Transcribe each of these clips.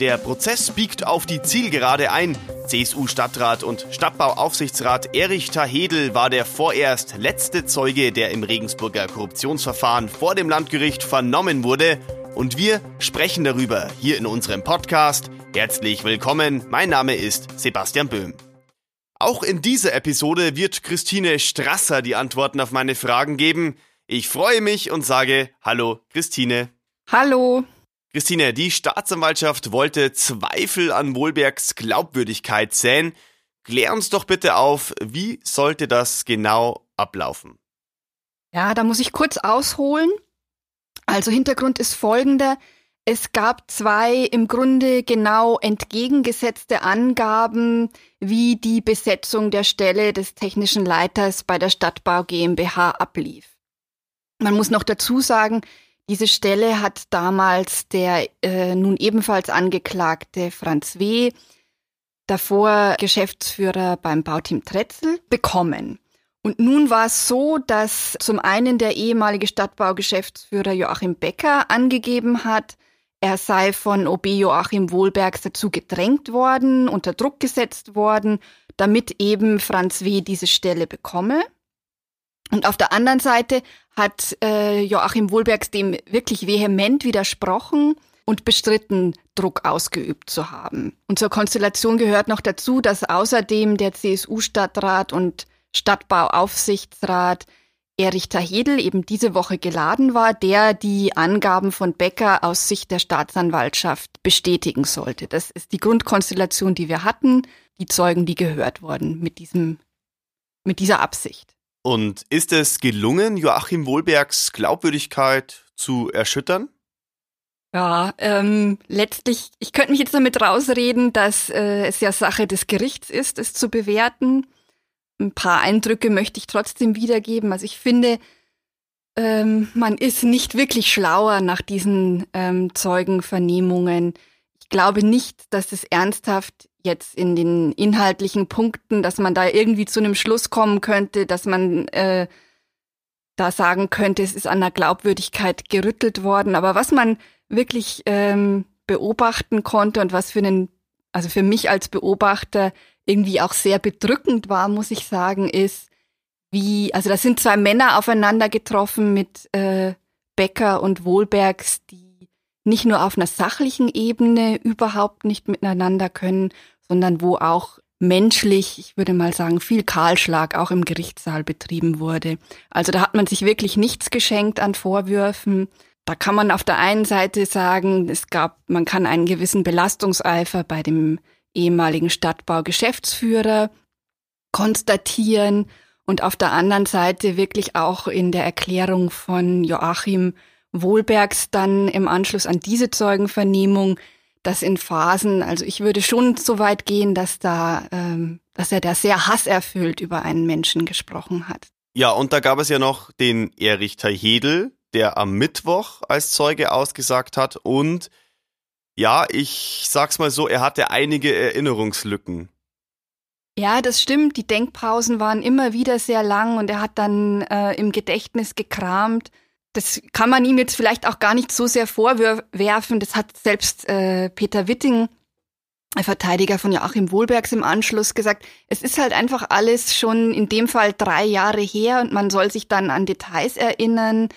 Der Prozess biegt auf die Zielgerade ein. CSU-Stadtrat und Stadtbauaufsichtsrat Erich Tahedel war der vorerst letzte Zeuge, der im Regensburger Korruptionsverfahren vor dem Landgericht vernommen wurde. Und wir sprechen darüber hier in unserem Podcast. Herzlich willkommen, mein Name ist Sebastian Böhm. Auch in dieser Episode wird Christine Strasser die Antworten auf meine Fragen geben. Ich freue mich und sage Hallo, Christine. Hallo. Christine, die Staatsanwaltschaft wollte Zweifel an Wohlbergs Glaubwürdigkeit säen. Klär uns doch bitte auf, wie sollte das genau ablaufen? Ja, da muss ich kurz ausholen. Also Hintergrund ist folgender. Es gab zwei im Grunde genau entgegengesetzte Angaben, wie die Besetzung der Stelle des technischen Leiters bei der Stadtbau GmbH ablief. Man muss noch dazu sagen, diese Stelle hat damals der äh, nun ebenfalls angeklagte Franz W., davor Geschäftsführer beim Bauteam Tretzel, bekommen. Und nun war es so, dass zum einen der ehemalige Stadtbaugeschäftsführer Joachim Becker angegeben hat, er sei von OB Joachim Wohlbergs dazu gedrängt worden, unter Druck gesetzt worden, damit eben Franz W. diese Stelle bekomme. Und auf der anderen Seite hat äh, Joachim Wohlbergs dem wirklich vehement widersprochen und bestritten, Druck ausgeübt zu haben. Und zur Konstellation gehört noch dazu, dass außerdem der CSU-Stadtrat und Stadtbauaufsichtsrat Erich Tahedel eben diese Woche geladen war, der die Angaben von Becker aus Sicht der Staatsanwaltschaft bestätigen sollte. Das ist die Grundkonstellation, die wir hatten, die Zeugen, die gehört wurden mit diesem, mit dieser Absicht. Und ist es gelungen, Joachim Wohlbergs Glaubwürdigkeit zu erschüttern? Ja, ähm, letztlich, ich könnte mich jetzt damit rausreden, dass äh, es ja Sache des Gerichts ist, es zu bewerten. Ein paar Eindrücke möchte ich trotzdem wiedergeben. Also ich finde, ähm, man ist nicht wirklich schlauer nach diesen ähm, Zeugenvernehmungen. Ich glaube nicht, dass es ernsthaft jetzt in den inhaltlichen Punkten, dass man da irgendwie zu einem Schluss kommen könnte, dass man äh, da sagen könnte, es ist an der Glaubwürdigkeit gerüttelt worden. Aber was man wirklich ähm, beobachten konnte und was für einen, also für mich als Beobachter irgendwie auch sehr bedrückend war, muss ich sagen, ist, wie, also da sind zwei Männer aufeinander getroffen mit äh, Becker und Wohlbergs, die nicht nur auf einer sachlichen Ebene überhaupt nicht miteinander können, sondern wo auch menschlich, ich würde mal sagen, viel Kahlschlag auch im Gerichtssaal betrieben wurde. Also da hat man sich wirklich nichts geschenkt an Vorwürfen. Da kann man auf der einen Seite sagen, es gab, man kann einen gewissen Belastungseifer bei dem ehemaligen Stadtbaugeschäftsführer konstatieren und auf der anderen Seite wirklich auch in der Erklärung von Joachim Wohlbergs dann im Anschluss an diese Zeugenvernehmung, dass in Phasen, also ich würde schon so weit gehen, dass da, ähm, dass er da sehr hasserfüllt über einen Menschen gesprochen hat. Ja, und da gab es ja noch den Erich Tahedel, der am Mittwoch als Zeuge ausgesagt hat und ja, ich sag's mal so, er hatte einige Erinnerungslücken. Ja, das stimmt. Die Denkpausen waren immer wieder sehr lang und er hat dann äh, im Gedächtnis gekramt das kann man ihm jetzt vielleicht auch gar nicht so sehr vorwerfen. Das hat selbst äh, Peter Witting, ein Verteidiger von Joachim Wohlbergs im Anschluss gesagt. Es ist halt einfach alles schon in dem Fall drei Jahre her und man soll sich dann an Details erinnern,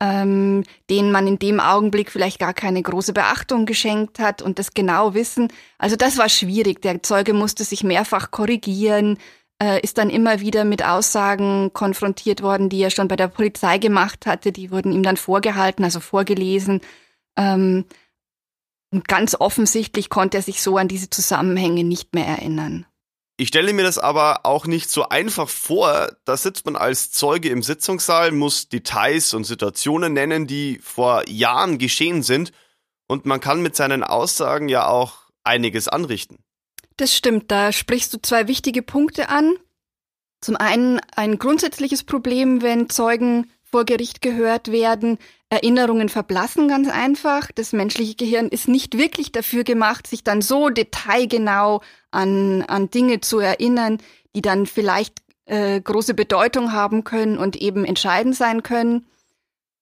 ähm, denen man in dem Augenblick vielleicht gar keine große Beachtung geschenkt hat und das genau wissen. Also das war schwierig. Der Zeuge musste sich mehrfach korrigieren äh, ist dann immer wieder mit Aussagen konfrontiert worden, die er schon bei der Polizei gemacht hatte. Die wurden ihm dann vorgehalten, also vorgelesen. Ähm, und ganz offensichtlich konnte er sich so an diese Zusammenhänge nicht mehr erinnern. Ich stelle mir das aber auch nicht so einfach vor. Da sitzt man als Zeuge im Sitzungssaal, muss Details und Situationen nennen, die vor Jahren geschehen sind. Und man kann mit seinen Aussagen ja auch einiges anrichten. Das stimmt, da sprichst du zwei wichtige Punkte an. Zum einen ein grundsätzliches Problem, wenn Zeugen vor Gericht gehört werden. Erinnerungen verblassen ganz einfach. Das menschliche Gehirn ist nicht wirklich dafür gemacht, sich dann so detailgenau an, an Dinge zu erinnern, die dann vielleicht äh, große Bedeutung haben können und eben entscheidend sein können.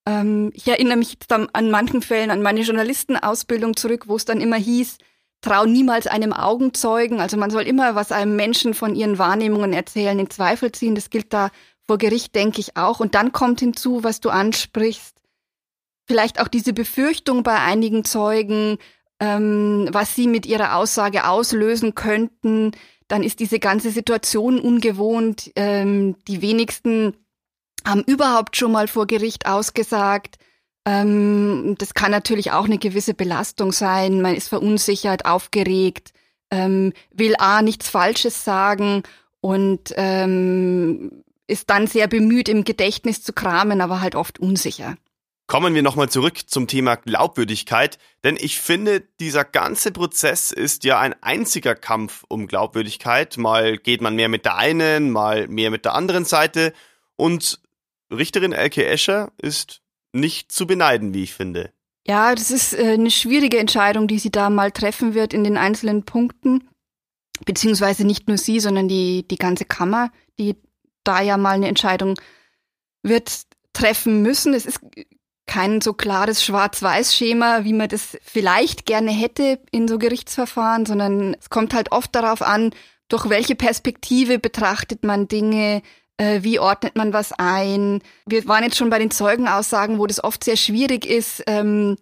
Ähm, ich erinnere mich jetzt an manchen Fällen an meine Journalistenausbildung zurück, wo es dann immer hieß, trau niemals einem Augenzeugen. Also man soll immer, was einem Menschen von ihren Wahrnehmungen erzählen, in Zweifel ziehen. Das gilt da vor Gericht, denke ich auch. Und dann kommt hinzu, was du ansprichst, vielleicht auch diese Befürchtung bei einigen Zeugen, ähm, was sie mit ihrer Aussage auslösen könnten. Dann ist diese ganze Situation ungewohnt. Ähm, die wenigsten haben überhaupt schon mal vor Gericht ausgesagt. Ähm, das kann natürlich auch eine gewisse Belastung sein. Man ist verunsichert, aufgeregt, ähm, will A nichts Falsches sagen und ähm, ist dann sehr bemüht, im Gedächtnis zu kramen, aber halt oft unsicher. Kommen wir nochmal zurück zum Thema Glaubwürdigkeit, denn ich finde, dieser ganze Prozess ist ja ein einziger Kampf um Glaubwürdigkeit. Mal geht man mehr mit der einen, mal mehr mit der anderen Seite. Und Richterin Elke Escher ist nicht zu beneiden, wie ich finde. Ja, das ist äh, eine schwierige Entscheidung, die sie da mal treffen wird in den einzelnen Punkten. Beziehungsweise nicht nur sie, sondern die, die ganze Kammer, die da ja mal eine Entscheidung wird treffen müssen. Es ist kein so klares Schwarz-Weiß-Schema, wie man das vielleicht gerne hätte in so Gerichtsverfahren, sondern es kommt halt oft darauf an, durch welche Perspektive betrachtet man Dinge, wie ordnet man was ein. Wir waren jetzt schon bei den Zeugenaussagen, wo das oft sehr schwierig ist, ähm,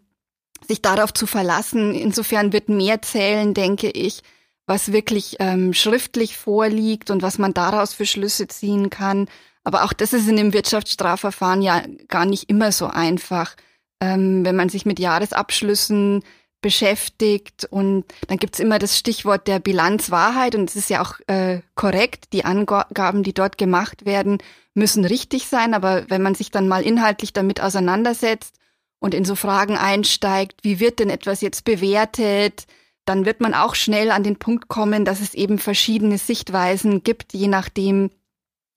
sich darauf zu verlassen. Insofern wird mehr zählen, denke ich, was wirklich ähm, schriftlich vorliegt und was man daraus für Schlüsse ziehen kann. Aber auch das ist in dem Wirtschaftsstrafverfahren ja gar nicht immer so einfach. Ähm, wenn man sich mit Jahresabschlüssen beschäftigt und dann gibt's immer das Stichwort der Bilanzwahrheit und es ist ja auch äh, korrekt, die Angaben, die dort gemacht werden, müssen richtig sein, aber wenn man sich dann mal inhaltlich damit auseinandersetzt und in so Fragen einsteigt, wie wird denn etwas jetzt bewertet, dann wird man auch schnell an den Punkt kommen, dass es eben verschiedene Sichtweisen gibt, je nachdem,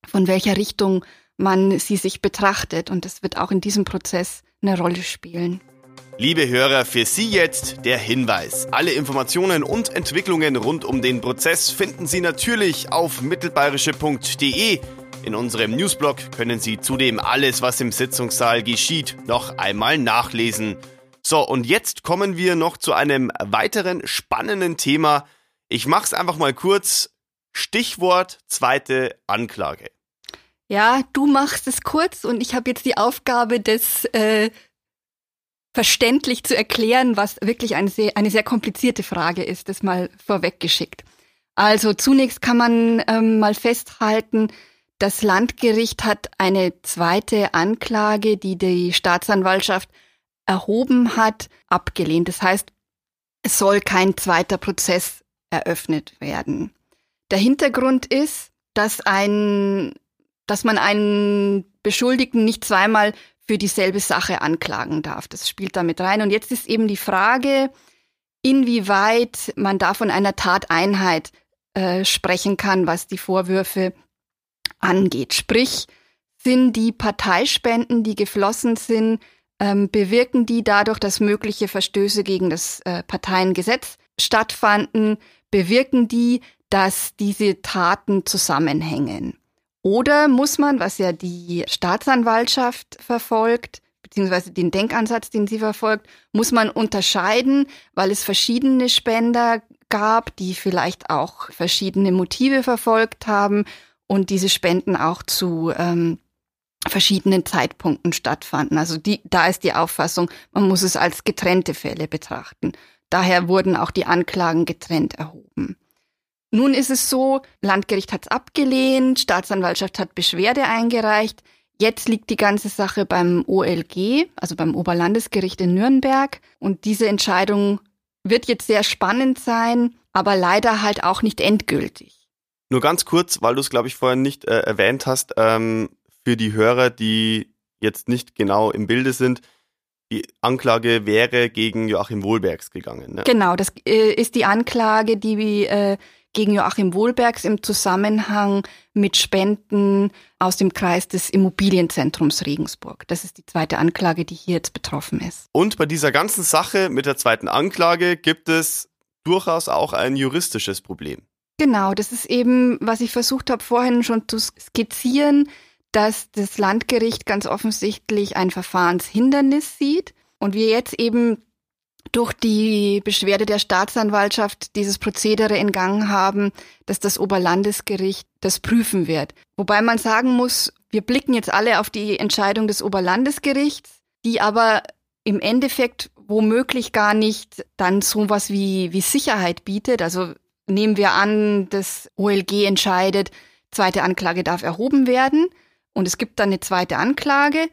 von welcher Richtung man sie sich betrachtet. Und das wird auch in diesem Prozess eine Rolle spielen. Liebe Hörer, für Sie jetzt der Hinweis. Alle Informationen und Entwicklungen rund um den Prozess finden Sie natürlich auf mittelbayerische.de. In unserem Newsblog können Sie zudem alles, was im Sitzungssaal geschieht, noch einmal nachlesen. So, und jetzt kommen wir noch zu einem weiteren spannenden Thema. Ich mach's einfach mal kurz. Stichwort zweite Anklage. Ja, du machst es kurz und ich habe jetzt die Aufgabe, das äh, verständlich zu erklären, was wirklich eine sehr, eine sehr komplizierte Frage ist, das mal vorweggeschickt. Also zunächst kann man ähm, mal festhalten, das Landgericht hat eine zweite Anklage, die die Staatsanwaltschaft erhoben hat, abgelehnt. Das heißt, es soll kein zweiter Prozess eröffnet werden. Der Hintergrund ist, dass ein dass man einen Beschuldigten nicht zweimal für dieselbe Sache anklagen darf. Das spielt damit rein. Und jetzt ist eben die Frage, inwieweit man da von einer Tateinheit äh, sprechen kann, was die Vorwürfe angeht. Sprich, sind die Parteispenden, die geflossen sind, ähm, bewirken die dadurch, dass mögliche Verstöße gegen das äh, Parteiengesetz stattfanden, bewirken die, dass diese Taten zusammenhängen. Oder muss man, was ja die Staatsanwaltschaft verfolgt, beziehungsweise den Denkansatz, den sie verfolgt, muss man unterscheiden, weil es verschiedene Spender gab, die vielleicht auch verschiedene Motive verfolgt haben und diese Spenden auch zu ähm, verschiedenen Zeitpunkten stattfanden. Also die, da ist die Auffassung, man muss es als getrennte Fälle betrachten. Daher wurden auch die Anklagen getrennt erhoben. Nun ist es so, Landgericht hat es abgelehnt, Staatsanwaltschaft hat Beschwerde eingereicht. Jetzt liegt die ganze Sache beim OLG, also beim Oberlandesgericht in Nürnberg. Und diese Entscheidung wird jetzt sehr spannend sein, aber leider halt auch nicht endgültig. Nur ganz kurz, weil du es, glaube ich, vorhin nicht äh, erwähnt hast, ähm, für die Hörer, die jetzt nicht genau im Bilde sind, die Anklage wäre gegen Joachim Wohlbergs gegangen. Ne? Genau, das äh, ist die Anklage, die äh, gegen Joachim Wohlbergs im Zusammenhang mit Spenden aus dem Kreis des Immobilienzentrums Regensburg. Das ist die zweite Anklage, die hier jetzt betroffen ist. Und bei dieser ganzen Sache mit der zweiten Anklage gibt es durchaus auch ein juristisches Problem. Genau, das ist eben, was ich versucht habe vorhin schon zu skizzieren, dass das Landgericht ganz offensichtlich ein Verfahrenshindernis sieht und wir jetzt eben durch die Beschwerde der Staatsanwaltschaft dieses Prozedere in Gang haben, dass das Oberlandesgericht das prüfen wird. Wobei man sagen muss, wir blicken jetzt alle auf die Entscheidung des Oberlandesgerichts, die aber im Endeffekt womöglich gar nicht dann sowas wie, wie Sicherheit bietet. Also nehmen wir an, das OLG entscheidet, zweite Anklage darf erhoben werden und es gibt dann eine zweite Anklage.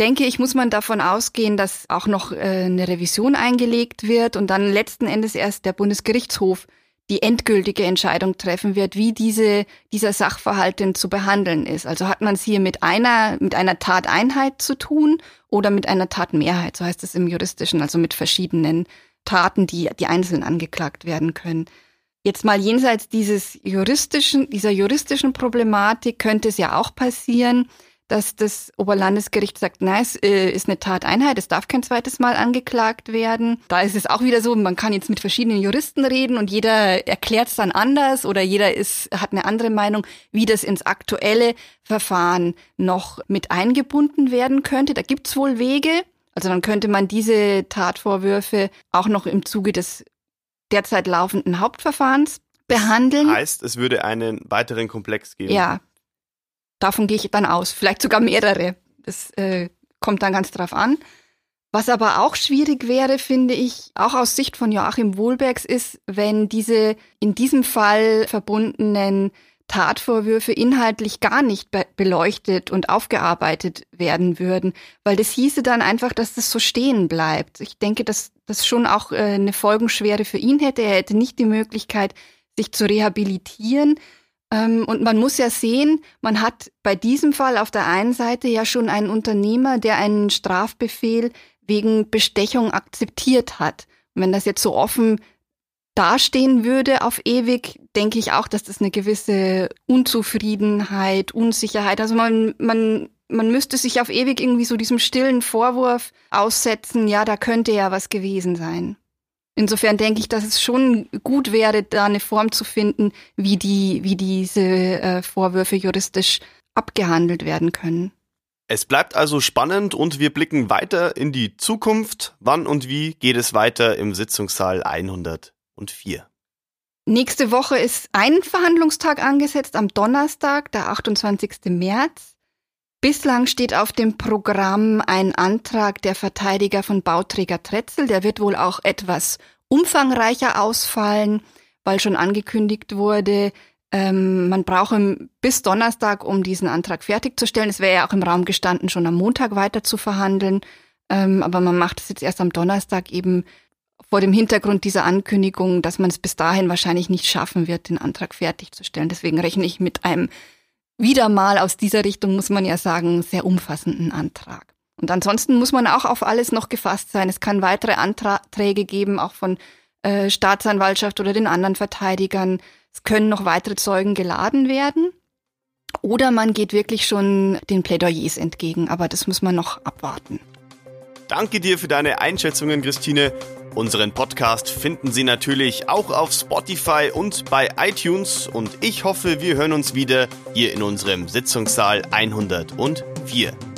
Denke ich, muss man davon ausgehen, dass auch noch äh, eine Revision eingelegt wird und dann letzten Endes erst der Bundesgerichtshof die endgültige Entscheidung treffen wird, wie diese, dieser Sachverhalt denn zu behandeln ist. Also hat man es hier mit einer, mit einer Tateinheit zu tun oder mit einer Tatmehrheit, so heißt es im Juristischen, also mit verschiedenen Taten, die, die einzeln angeklagt werden können. Jetzt mal jenseits dieses juristischen, dieser juristischen Problematik könnte es ja auch passieren, dass das Oberlandesgericht sagt, nein, es äh, ist eine Tateinheit, es darf kein zweites Mal angeklagt werden. Da ist es auch wieder so, man kann jetzt mit verschiedenen Juristen reden und jeder erklärt es dann anders oder jeder ist, hat eine andere Meinung, wie das ins aktuelle Verfahren noch mit eingebunden werden könnte. Da gibt's wohl Wege. Also dann könnte man diese Tatvorwürfe auch noch im Zuge des derzeit laufenden Hauptverfahrens behandeln. Heißt, es würde einen weiteren Komplex geben. Ja, Davon gehe ich dann aus. Vielleicht sogar mehrere. Das äh, kommt dann ganz drauf an. Was aber auch schwierig wäre, finde ich, auch aus Sicht von Joachim Wohlbergs, ist, wenn diese in diesem Fall verbundenen Tatvorwürfe inhaltlich gar nicht be beleuchtet und aufgearbeitet werden würden, weil das hieße dann einfach, dass das so stehen bleibt. Ich denke, dass das schon auch äh, eine Folgenschwere für ihn hätte. Er hätte nicht die Möglichkeit, sich zu rehabilitieren. Ähm, und man muss ja sehen, man hat bei diesem Fall auf der einen Seite ja schon einen Unternehmer, der einen Strafbefehl wegen Bestechung akzeptiert hat. Und wenn das jetzt so offen dastehen würde auf ewig, denke ich auch, dass das eine gewisse Unzufriedenheit, Unsicherheit, also man, man, man müsste sich auf ewig irgendwie so diesem stillen Vorwurf aussetzen, ja, da könnte ja was gewesen sein. Insofern denke ich, dass es schon gut wäre, da eine Form zu finden, wie die, wie diese äh, Vorwürfe juristisch abgehandelt werden können. Es bleibt also spannend und wir blicken weiter in die Zukunft. Wann und wie geht es weiter im Sitzungssaal 104? Nächste Woche ist ein Verhandlungstag angesetzt, am Donnerstag, der 28. März. Bislang steht auf dem Programm ein Antrag der Verteidiger von Bauträger Tretzel. Der wird wohl auch etwas umfangreicher ausfallen, weil schon angekündigt wurde, ähm, man brauche bis Donnerstag, um diesen Antrag fertigzustellen. Es wäre ja auch im Raum gestanden, schon am Montag weiter zu verhandeln. Ähm, aber man macht es jetzt erst am Donnerstag eben vor dem Hintergrund dieser Ankündigung, dass man es bis dahin wahrscheinlich nicht schaffen wird, den Antrag fertigzustellen. Deswegen rechne ich mit einem wieder mal aus dieser Richtung, muss man ja sagen, sehr umfassenden Antrag. Und ansonsten muss man auch auf alles noch gefasst sein. Es kann weitere Anträge geben, auch von äh, Staatsanwaltschaft oder den anderen Verteidigern. Es können noch weitere Zeugen geladen werden. Oder man geht wirklich schon den Plädoyers entgegen, aber das muss man noch abwarten. Danke dir für deine Einschätzungen, Christine. Unseren Podcast finden Sie natürlich auch auf Spotify und bei iTunes und ich hoffe, wir hören uns wieder hier in unserem Sitzungssaal 104.